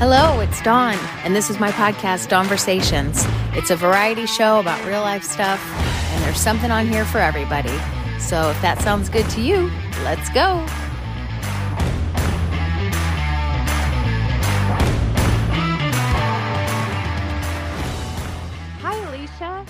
Hello, it's Dawn, and this is my podcast, Dawnversations. It's a variety show about real life stuff, and there's something on here for everybody. So if that sounds good to you, let's go. Hi, Alyssa.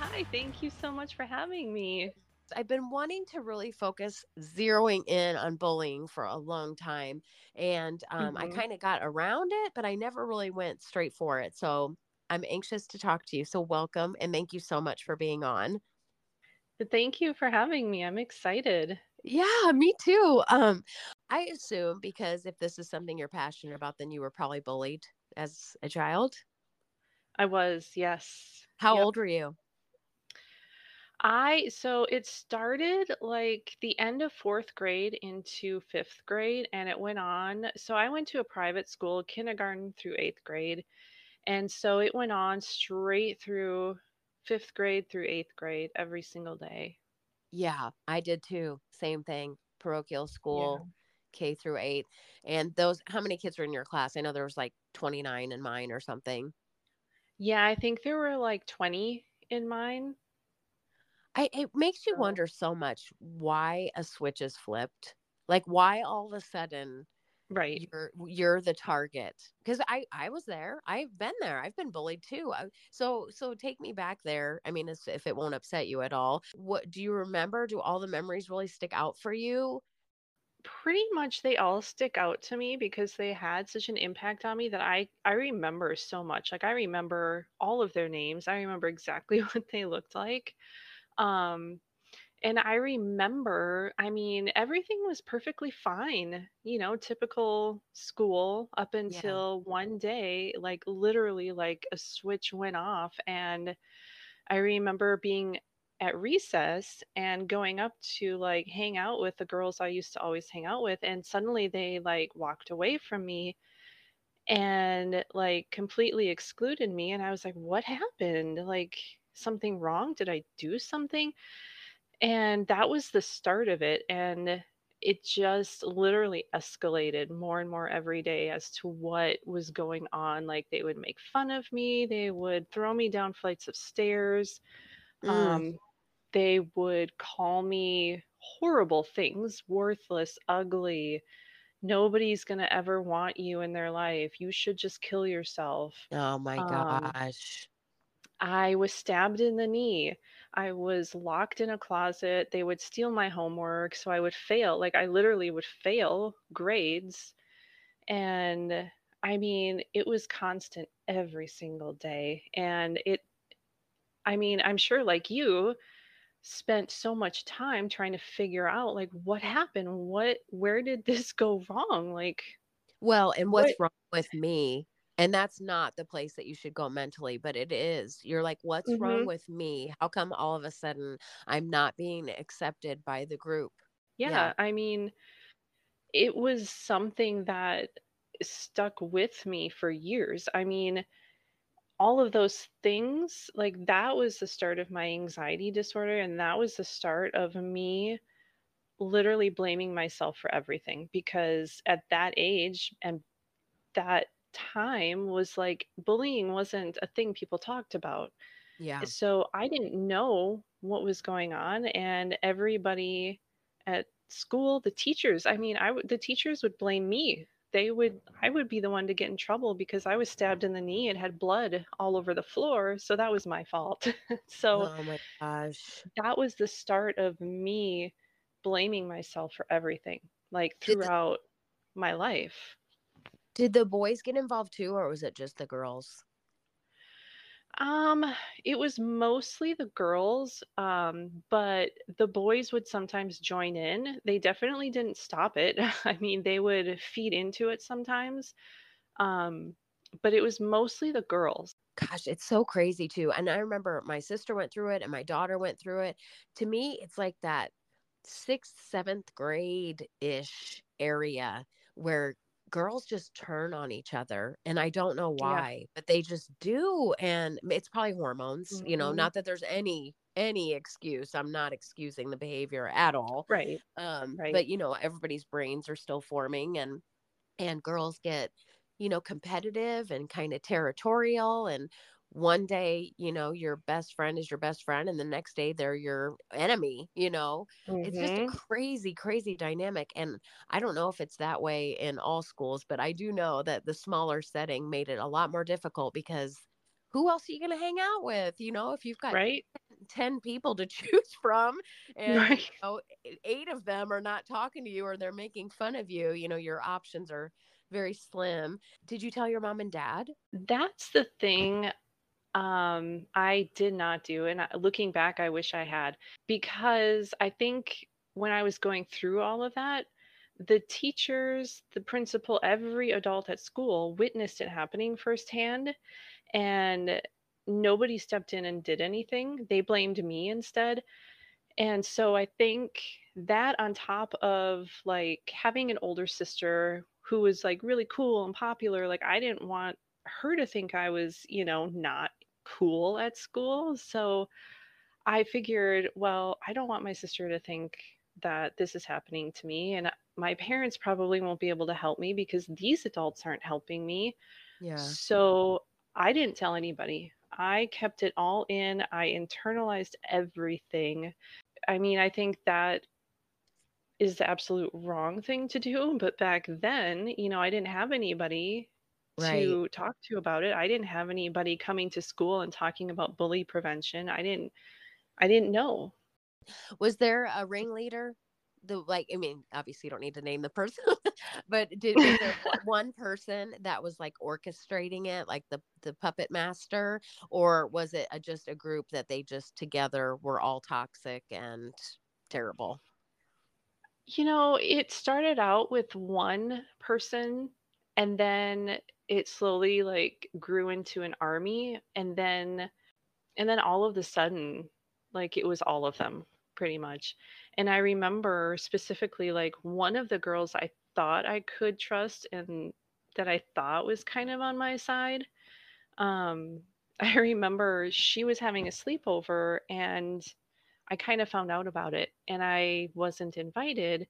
Hi, thank you so much for having me. I've been wanting to really focus zeroing in on bullying for a long time. And um, I Mhm. kind of got around it, but I never really went straight for it. So I'm anxious to talk to you. So welcome and thank you so much for being on. Thank you for having me. I'm excited. Yeah, me too. Um, I assume because if this is something you're passionate about, then you were probably bullied as a child. I was, yes. How Yep. old were you? I, so it started like the end of fourth grade into fifth grade, and it went on. So I went to a private school, kindergarten through eighth grade. And so it went on straight through fifth grade through eighth grade every single day. Yeah, I did too. Same thing. Parochial Yeah. school, K through eight. And those, how many kids were in your class? I know there was like 29 in mine or something. Yeah, I think there were like 20 in mine. I, it makes you oh. wonder so much why a switch is flipped. Like why all of a sudden right. you're you're the target because i i was there i've been there i've been bullied too I- so so take me back there i mean if, if it won't upset you at all what do you remember do all the memories really stick out for you pretty much they all stick out to me because they had such an impact on me that I I remember so much. Like I remember all of their names. I remember exactly what they looked like. Um and I remember, I mean, everything was perfectly fine, you know, typical school up yeah. until one day, like literally like a switch went off and I remember being at recess and going up to like hang out with the girls I used to always hang out with and suddenly they like walked away from me and like completely excluded me and I was like what happened? Like something wrong did I do something and that was the start of it and it just literally escalated more and more every day as to what was going on like they would make fun of me they would throw me down flights of stairs mm, um, they would call me horrible things worthless, ugly. Nobody's going to ever want you in their life. You should just kill yourself. oh my Um, gosh I was stabbed in the knee. I was locked in a closet. They would steal my homework. So I would fail. Like, I literally would fail grades. And I mean, it was constant every single day. And it, I mean, I'm sure like you, spent so much time trying to figure out like what happened what where did this go wrong like well and what's what wrong with me and that's not the place that you should go mentally but it is. You're like what's wrong hmm with me? How come all of a sudden i'm not being accepted by the group? Yeah. Yeah i mean it was something that stuck with me for years. I mean all of those things like that was the start of my anxiety disorder and that was the start of me literally blaming myself for everything because at that age and that time was like bullying wasn't a thing people talked about yeah so I didn't know what was going on, and everybody at school, the teachers, I mean, I would the teachers would blame me. They would I would be the one to get in trouble because I was stabbed in the knee and had blood all over the floor, so that was my fault. so oh my gosh that was the start of me blaming myself for everything, like did throughout my life. Did the boys get involved too or was it just the girls Um, it was mostly the girls, um, but the boys would sometimes join in. They definitely didn't stop it. I mean, they would feed into it sometimes. Um, but it was mostly the girls. Gosh, it's so crazy too. And I remember my sister went through it and my daughter went through it. To me, it's like that sixth, seventh grade ish area where girls just turn on each other. And I don't know Yeah. why, but they just do. And it's probably hormones, you know, hmm not that there's any any excuse. I'm not excusing the behavior at all. Right. Um, Right. but you know, everybody's brains are still forming and and girls get you know, competitive and kind of territorial and one day, you know, your best friend is your best friend and the next day they're your enemy, you know. Mm-hmm. It's just a mm-hmm. crazy crazy dynamic and I don't know if it's that way in all schools, but I do know that the smaller setting made it a lot more difficult because who else are you going to hang out with? You know, if you've got right. 10 people to choose from and right. you know, eight of them are not talking to you or they're making fun of you, you know, your options are very slim. Did you tell your mom and dad? That's the thing um I did not do and looking back I wish I had because I think when I was going through all of that the teachers, the principal, every adult at school witnessed it happening firsthand and nobody stepped in and did anything. They blamed me instead. And so I think that on top of like having an older sister who was like really cool and popular, like I didn't want her to think I was, you know, not cool at school. So I figured, well, I don't want my sister to think that this is happening to me. And my parents probably won't be able to help me because these adults aren't helping me. Yeah. So I didn't tell anybody. I kept it all in. I internalized everything. I mean, I think that is the absolute wrong thing to do. But back then, you know, I didn't have anybody right. to talk to about it. I didn't have anybody coming to school and talking about bully prevention. I didn't I didn't know. Was there a ringleader? The like I mean, obviously you don't need to name the person, but did was there one person that was like orchestrating it, like the the puppet master, or was it a, just a group that they just together were all toxic and terrible? You know, it started out with one person and then it slowly like grew into an army and then and then all of the sudden like it was all of them pretty much. And i remember specifically like one of the girls i thought i could trust and that i thought was kind of on my side um i remember she was having a sleepover and i kind of found out about it and i wasn't invited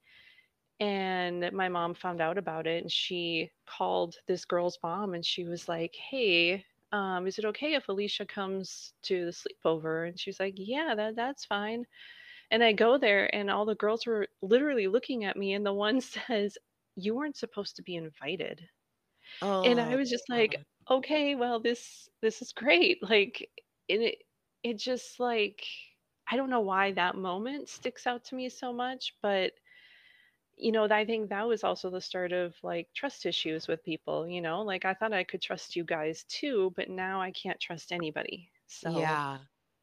and my mom found out about it and she called this girl's mom and she was like hey um, is it okay if alyssa comes to the sleepover? And she's like yeah that that's fine. And i go there and all the girls were literally looking at me and the one says you weren't supposed to be invited. Oh, and i oh, was just like okay well this this is great. Like it it just like i don't know why that moment sticks out to me so much but you know, I think that was also the start of like trust issues with people, you know, like I thought I could trust you guys too, but now I can't trust anybody. So, yeah.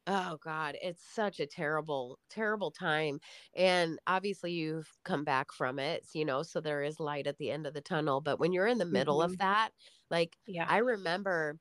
Oh God, it's such a terrible, terrible time. And obviously you've come back from it, you know, so there is light at the end of the tunnel. But when you're in the middle mm-hmm. of that, like yeah. I remember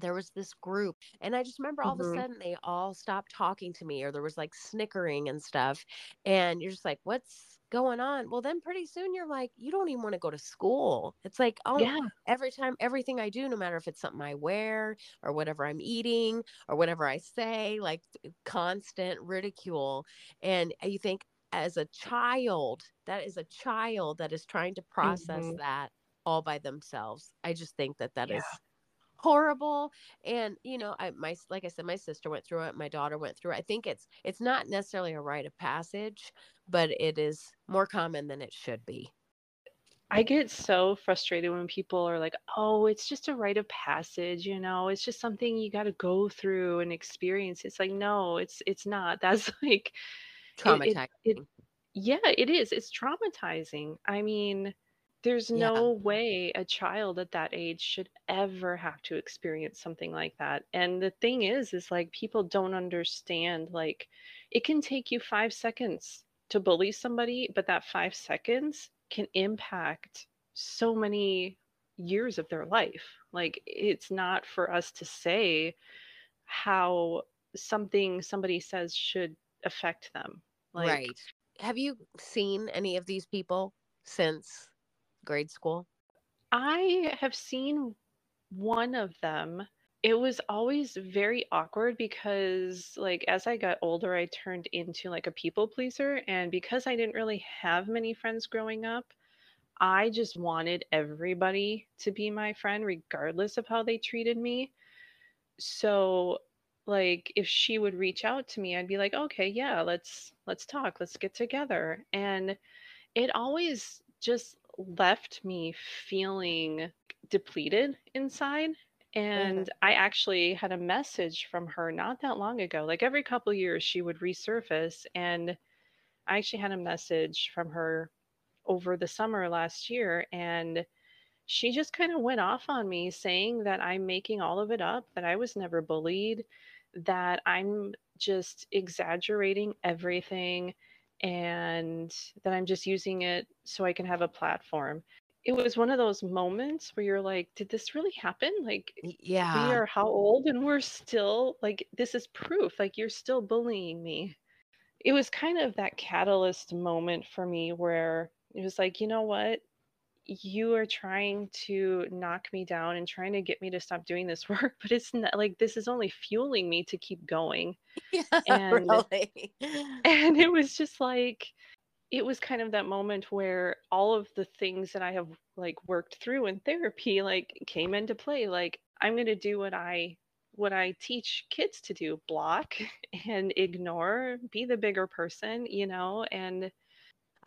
there was this group and i just remember all mm-hmm. of a mm-hmm. sudden they all stopped talking to me or there was like snickering and stuff and you're just like what's going on well then pretty soon you're like you don't even want to go to school it's like oh yeah every time everything i do no matter if it's something i wear or whatever i'm eating or whatever i say like constant ridicule and you think as a child that is a child that is trying to process mm-hmm. that all by themselves i just think that that yeah. is horrible and you know i my like i said my sister went through it my daughter went through it i think it's it's not necessarily a rite of passage but it is more common than it should be I get so frustrated when people are like, "Oh, it's just a rite of passage, you know. It's just something you got to go through and experience." It's like, "No, it's it's not. That's like traumatizing." It, it, it, yeah, it is. It's traumatizing. I mean, there's no way a child at that age should ever have to experience something like that. And the thing is, is like people don't understand, like, it can take you five seconds to bully somebody, but that five seconds can impact so many years of their life. Like, it's not for us to say how something somebody says should affect them. Like, right. Have you seen any of these people since grade school? I have seen one of them. It was always very awkward because, like, as I got older, I turned into like a people pleaser. And because I didn't really have many friends growing up, I just wanted everybody to be my friend, regardless of how they treated me. So, like, if she would reach out to me, I'd be like, okay, yeah, let's let's talk, let's get together. And it always just left me feeling depleted inside. Mhm. And I actually had a message from her not that long ago. Like every couple years, she would resurface. And I actually had a message from her over the summer last year. And she just kind of went off on me saying that I'm making all of it up, that I was never bullied, that I'm just exaggerating everything, and that I'm just using it so I can have a platform. It was one of those moments where you're like, did this really happen? Like, yeah, we are how old and we're still like, this is proof, like, you're still bullying me. It was kind of that catalyst moment for me where it was like, you know what? You are trying to knock me down and trying to get me to stop doing this work, but it's not like this is only fueling me to keep going. Yeah, And really. and it was just like it was kind of that moment where all of the things that I have like worked through in therapy like came into play. Like I'm going to do what I what I teach kids to do, block and ignore, be the bigger person, you know, and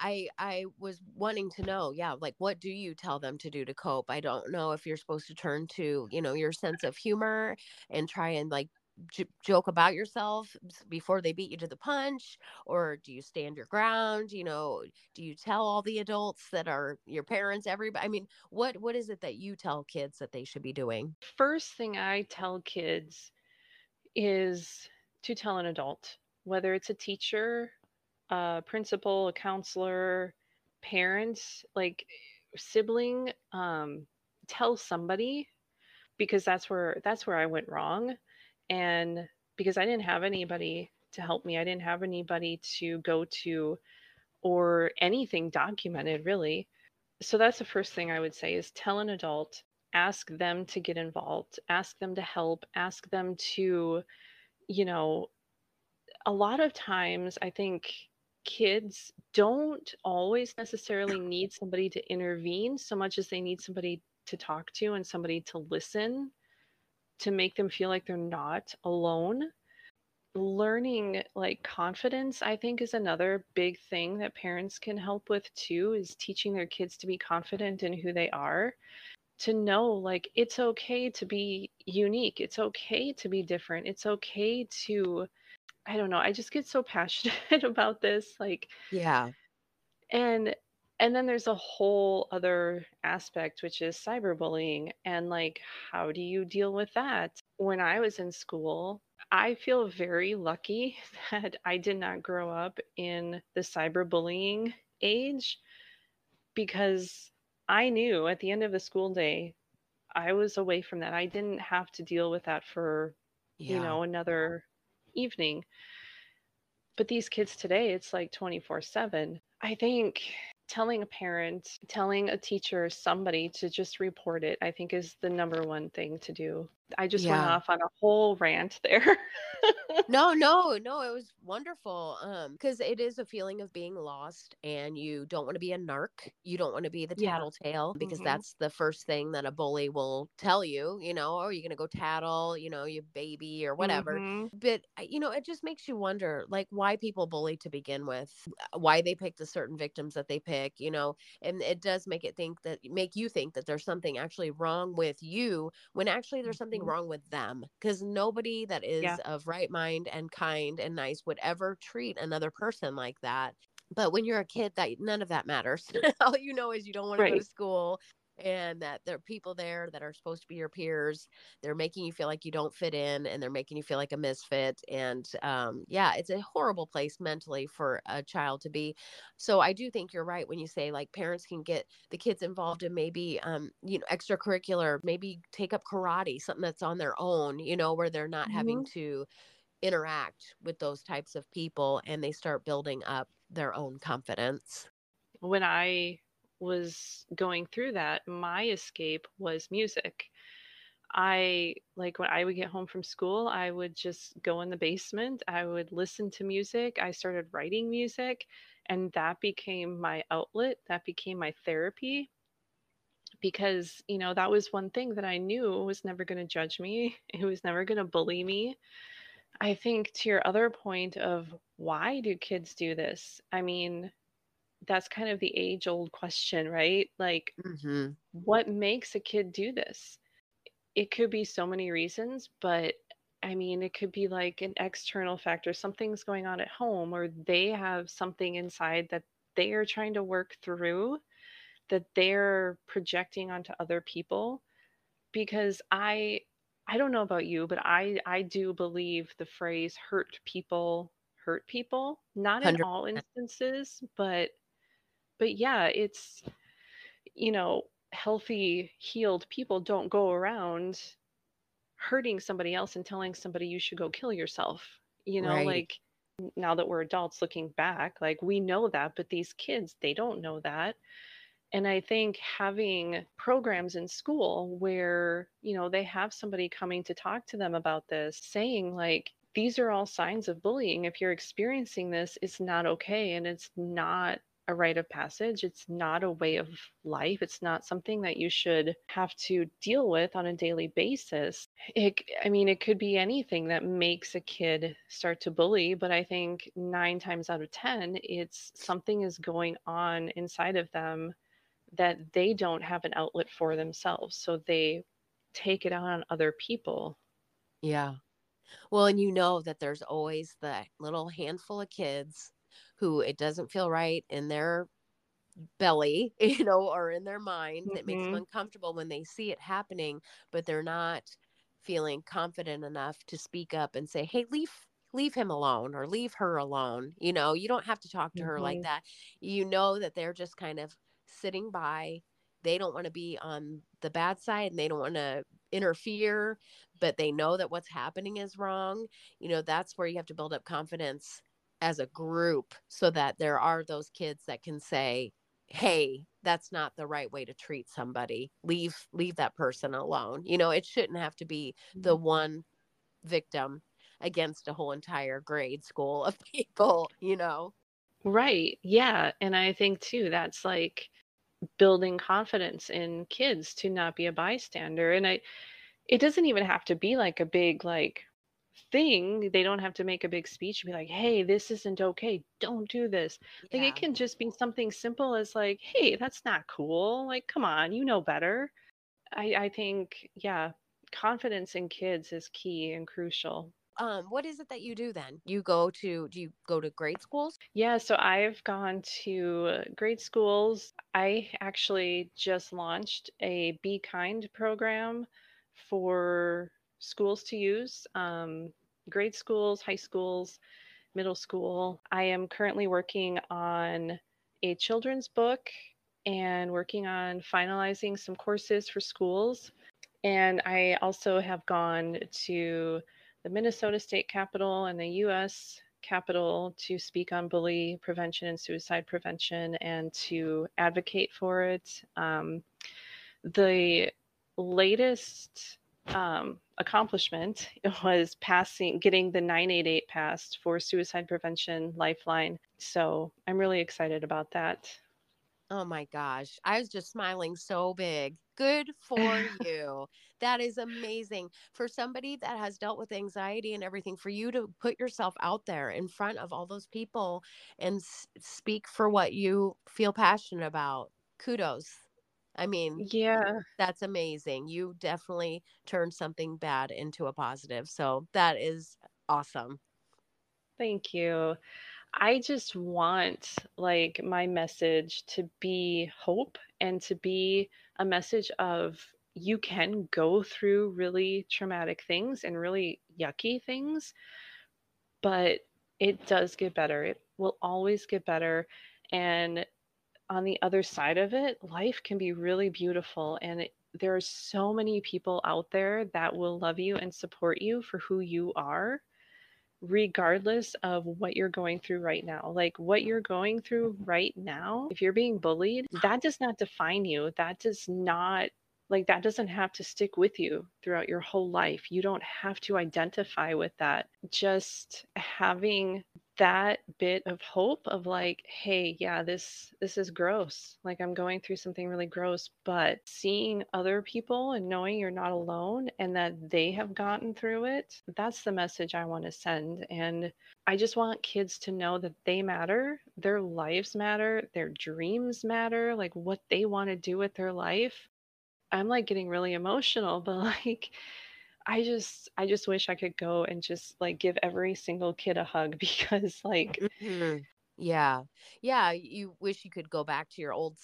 I I was wanting to know, yeah, like what do you tell them to do to cope? I don't know if you're supposed to turn to, you know, your sense of humor and try and like j- joke about yourself before they beat you to the punch or do you stand your ground you know do you tell all the adults that are your parents everybody i mean what what is it that you tell kids that they should be doing first thing I tell kids is to tell an adult, whether it's a teacher, a principal, a counselor, parents, like sibling, um, tell somebody because that's where that's where I went wrong. And because I didn't have anybody to help me, I didn't have anybody to go to or anything documented really. So that's the first thing I would say is tell an adult, ask them to get involved, ask them to help, ask them to, you know, a lot of times I think kids don't always necessarily need somebody to intervene so much as they need somebody to talk to and somebody to listen to make them feel like they're not alone. Learning like confidence, I think, is another big thing that parents can help with too, is teaching their kids to be confident in who they are to know like it's okay to be unique. It's okay to be different. It's okay to I don't know. I just get so passionate about this like yeah and and then there's a whole other aspect which is cyberbullying and like how do you deal with that? When I was in school, I feel very lucky that I did not grow up in the cyberbullying age because I knew at the end of the school day I was away from that. I didn't have to deal with that for, you yeah know, another evening. But these kids today, it's like 24 7. I think telling a parent, telling a teacher, somebody to just report it, I think is the number one thing to do. I just went off on a whole rant there. No, no, no, it was wonderful. Um, because it is a feeling of being lost and you don't want to be a narc. You don't want to be the yeah. tattletale because hmm that's the first thing that a bully will tell you, you know, oh, you're gonna go tattle, you know, you baby or whatever. hmm But uh, you know, it just makes you wonder like why people bully to begin with, uh, why they pick the certain victims that they pick, you know, and it does make it think that make you think that there's something actually wrong with you when actually there's something wrong with them because nobody that is Yeah. of right mind and kind and nice would ever treat another person like that. But when you're a kid that none of that matters. All you know is you don't want to go to school and that there are people there that are supposed to be your peers. They're making you feel like you don't fit in and they're making you feel like a misfit and um, yeah it's a horrible place mentally for a child to be. So i do think you're right when you say like parents can get the kids involved in maybe um, you know extracurricular maybe take up karate something that's on their own you know where they're not having hmm to interact with those types of people and they start building up their own confidence. When I was going through that, my escape was music. I like when I would get home from school, I would just go in the basement. I would listen to music. I started writing music, and that became my outlet. That became my therapy because, you know, that was one thing that I knew was never going to judge me, it was never going to bully me. I think to your other point of why do kids do this? I mean, that's kind of the age old question, right? Like, hmm what makes a kid do this? It could be so many reasons, but I mean, it could be like an external factor. Something's going on at home, or they have something inside that they are trying to work through that they're projecting onto other people. Because I, I don't know about you, but I, I do believe the phrase hurt people hurt people. Not in all instances, but, but yeah, it's, you know, healthy, healed people don't go around hurting somebody else and telling somebody you should go kill yourself. You know, right like now that we're adults looking back, like we know that, but these kids, they don't know that. And I think having programs in school where, you know, they have somebody coming to talk to them about this, saying, like, these are all signs of bullying. If you're experiencing this, it's not okay. And it's not a rite of passage. It's not a way of life. It's not something that you should have to deal with on a daily basis. It, I mean, it could be anything that makes a kid start to bully, but I think nine times out of 10, it's something is going on inside of them that they don't have an outlet for themselves. So they take it out on other people. yeah well and you know that there's always the little handful of kids who it doesn't feel right in their belly, you know, or in their mind that makes them hmm uncomfortable when they see it happening, but they're not feeling confident enough to speak up and say, "Hey, leave leave him alone or leave her alone." You know, you don't have to talk to her like hmm that. You know that they're just kind of sitting by. They don't want to be on the bad side and they don't want to interfere, but they know that what's happening is wrong. You know, that's where you have to build up confidence as a group so that there are those kids that can say hey that's not the right way to treat somebody leave leave that person alone you know it shouldn't have to be the mm-hmm. one victim against a whole entire grade school of people you know Right. Yeah. And I think too, that's like building confidence in kids to not be a bystander. And I, it doesn't even have to be like a big, like, thing. They don't have to make a big speech and be like, hey, this isn't okay. Don't do this. Like, it can just be something simple as, like, hey, that's not cool. Like, come on, you know better. I, I think, yeah, confidence in kids is key and crucial. um what is it that you do then you go to do you go to grade schools Yeah, so I've gone to grade schools. I actually just launched a Be Kind program for schools to use, um, grade schools, high schools, middle school. I am currently working on a children's book and working on finalizing some courses for schools. And I also have gone to the Minnesota State Capitol and the US Capitol to speak on bully prevention and suicide prevention and to advocate for it. Um, the latest um, accomplishment was passing, getting the 988 passed for suicide prevention lifeline. So I'm really excited about that. Oh my gosh. I was just smiling so big. Good for you. That is amazing. For somebody that has dealt with anxiety and everything, for you to put yourself out there in front of all those people and s- speak for what you feel passionate about. Kudos. I mean, Yeah, that's amazing. You definitely turned something bad into a positive. So that is awesome. thank you. I just want like my message to be hope and to be a message of you can go through really traumatic things and really yucky things, but it does get better. It will always get better. And on the other side of it, life can be really beautiful. And it, there are so many people out there that will love you and support you for who you are regardless of what you're going through right now. Like what you're going through right now, if you're being bullied, that does not define you. That does not like that doesn't have to stick with you throughout your whole life. You don't have to identify with that. Just having that bit of hope of like hey yeah this this is gross. Like i'm going through something really gross but seeing other people and knowing you're not alone and that they have gotten through it that's the message i want to send and i just want kids to know that they matter their lives matter their dreams matter like what they want to do with their life. I'm like getting really emotional but like I just I just wish I could go and just like give every single kid a hug because like mm-hmm. yeah. Yeah, you wish you could go back to your old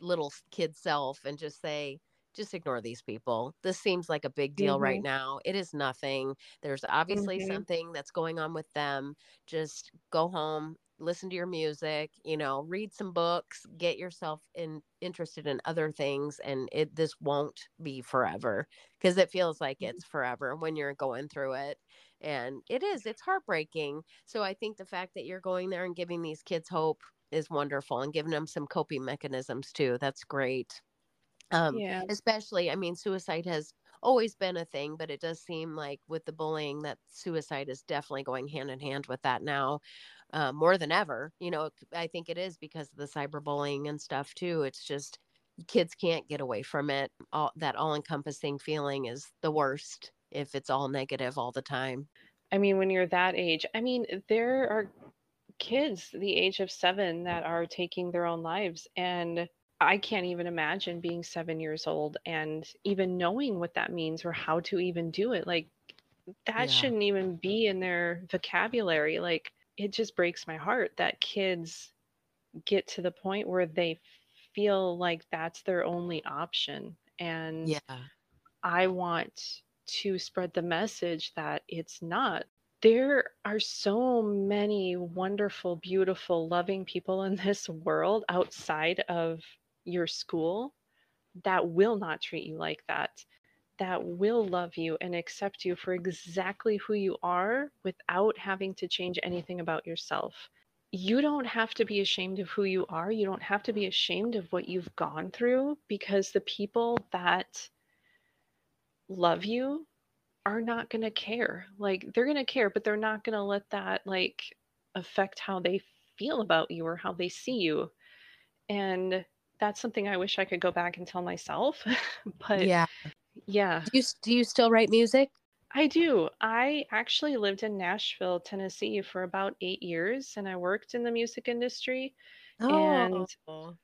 little kid self and just say just ignore these people. This seems like a big deal mm-hmm. right now. It is nothing. There's obviously mm-hmm. something that's going on with them. Just go home, listen to your music you know read some books get yourself in interested in other things and it this won't be forever because it feels like mm-hmm. it's forever when you're going through it and it is it's heartbreaking so i think the fact that you're going there and giving these kids hope is wonderful and giving them some coping mechanisms too that's great um yeah. especially i mean suicide has always been a thing, but it does seem like with the bullying that suicide is definitely going hand in hand with that now uh, more than ever. You know, I think it is because of the cyberbullying and stuff too. It's just kids can't get away from it. All that all encompassing feeling is the worst if it's all negative all the time. I mean, when you're that age, I mean, there are kids the age of seven that are taking their own lives and I can't even imagine being seven years old and even knowing what that means or how to even do it. Like, that yeah. shouldn't even be in their vocabulary. Like, it just breaks my heart that kids get to the point where they feel like that's their only option. And yeah. I want to spread the message that it's not. There are so many wonderful, beautiful, loving people in this world outside of your school that will not treat you like that, that will love you and accept you for exactly who you are without having to change anything about yourself. You don't have to be ashamed of who you are. You don't have to be ashamed of what you've gone through because the people that love you are not going to care. Like they're going to care, but they're not going to let that like affect how they feel about you or how they see you. And that's something I wish I could go back and tell myself. but yeah. Yeah. Do you, do you still write music? I do. I actually lived in Nashville, Tennessee for about eight years and I worked in the music industry. Oh. And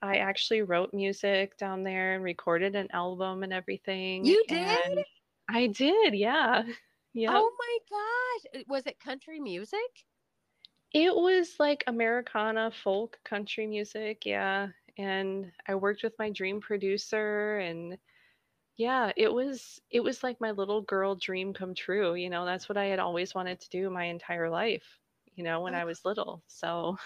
I actually wrote music down there and recorded an album and everything. You did? I did, yeah. Yeah. Oh my gosh. Was it country music? It was like Americana folk country music, yeah and I worked with my dream producer and yeah, it was it was like my little girl dream come true, you know, that's what I had always wanted to do my entire life, you know, when I was little. So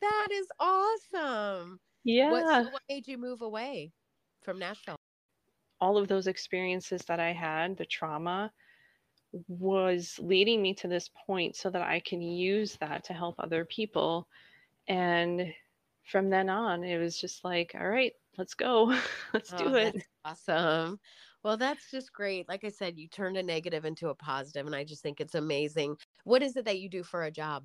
that is awesome. Yeah. What, so what made you move away from Nashville? All of those experiences that I had, the trauma was leading me to this point so that I can use that to help other people. And from then on, it was just like, all right, let's go. let's oh, do it. Awesome. Well, that's just great. Like I said, you turned a negative into a positive, and I just think it's amazing. What is it that you do for a job?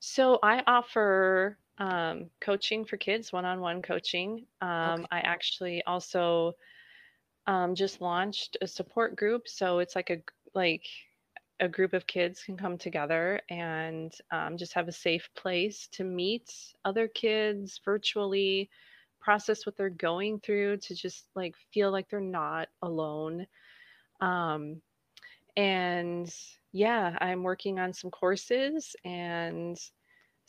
So I offer um, coaching for kids, one-on-one coaching. Um, okay. I actually also um, just launched a support group. So it's like a like a group of kids can come together and um, just have a safe place to meet other kids virtually, process what they're going through, to just like feel like they're not alone. Um, and yeah, I'm working on some courses and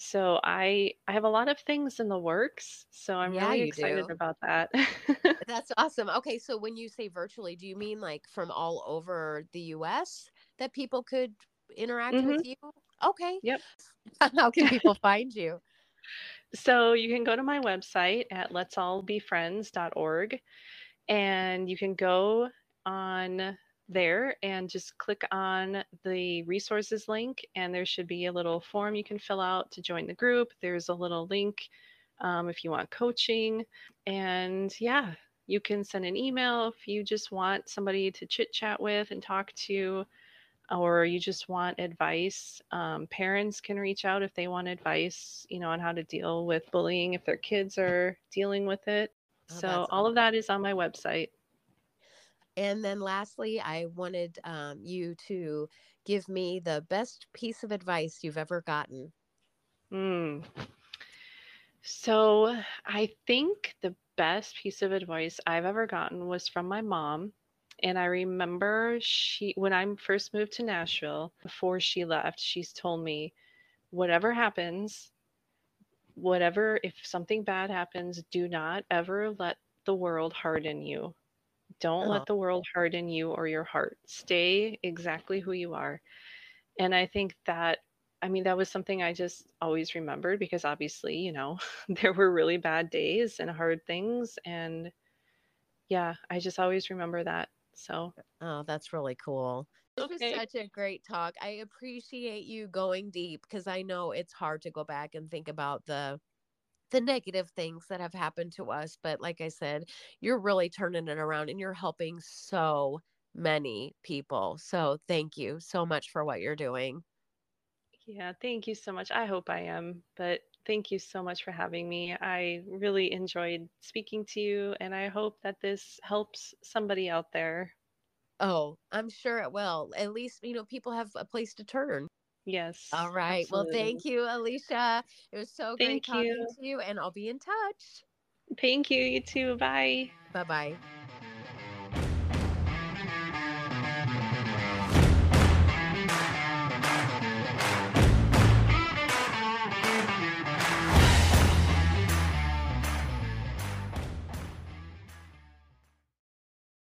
so I I have a lot of things in the works. So I'm yeah, really excited do. about that. That's awesome. Okay, so when you say virtually, do you mean like from all over the US? that people could interact mm-hmm. with you? Okay. Yep. How can people find you? So you can go to my website at let'sallbefriends.org and you can go on there and just click on the resources link and there should be a little form you can fill out to join the group. There's a little link um, if you want coaching. And yeah, you can send an email if you just want somebody to chit chat with and talk to, or you just want advice. Um, parents can reach out if they want advice, you know, on how to deal with bullying if their kids are dealing with it. Oh, so all of that is on my website. And then lastly, I wanted um, you to give me the best piece of advice you've ever gotten. Mm. So I think the best piece of advice I've ever gotten was from my mom. And I remember she, when I first moved to Nashville, before she left, she's told me, whatever happens, whatever, if something bad happens, do not ever let the world harden you. Don't Oh, let the world harden you or your heart. Stay exactly who you are. And I think that, I mean, that was something I just always remembered because obviously, you know, there were really bad days and hard things. And yeah, I just always remember that. So, uh, oh, that's really cool. This was such a great talk. I appreciate you going deep because I know it's hard to go back and think about the the negative things that have happened to us. But like I said, you're really turning it around and you're helping so many people. So thank you so much for what you're doing. Yeah, thank you so much. I hope I am, but thank you so much for having me. I really enjoyed speaking to you, and I hope that this helps somebody out there. Oh, I'm sure it will. At least, you know, people have a place to turn. Yes, All right. Well, thank you, Alyssa. It was so great talking you. to you, and I'll be in touch. Thank you. You too. Bye. Bye bye.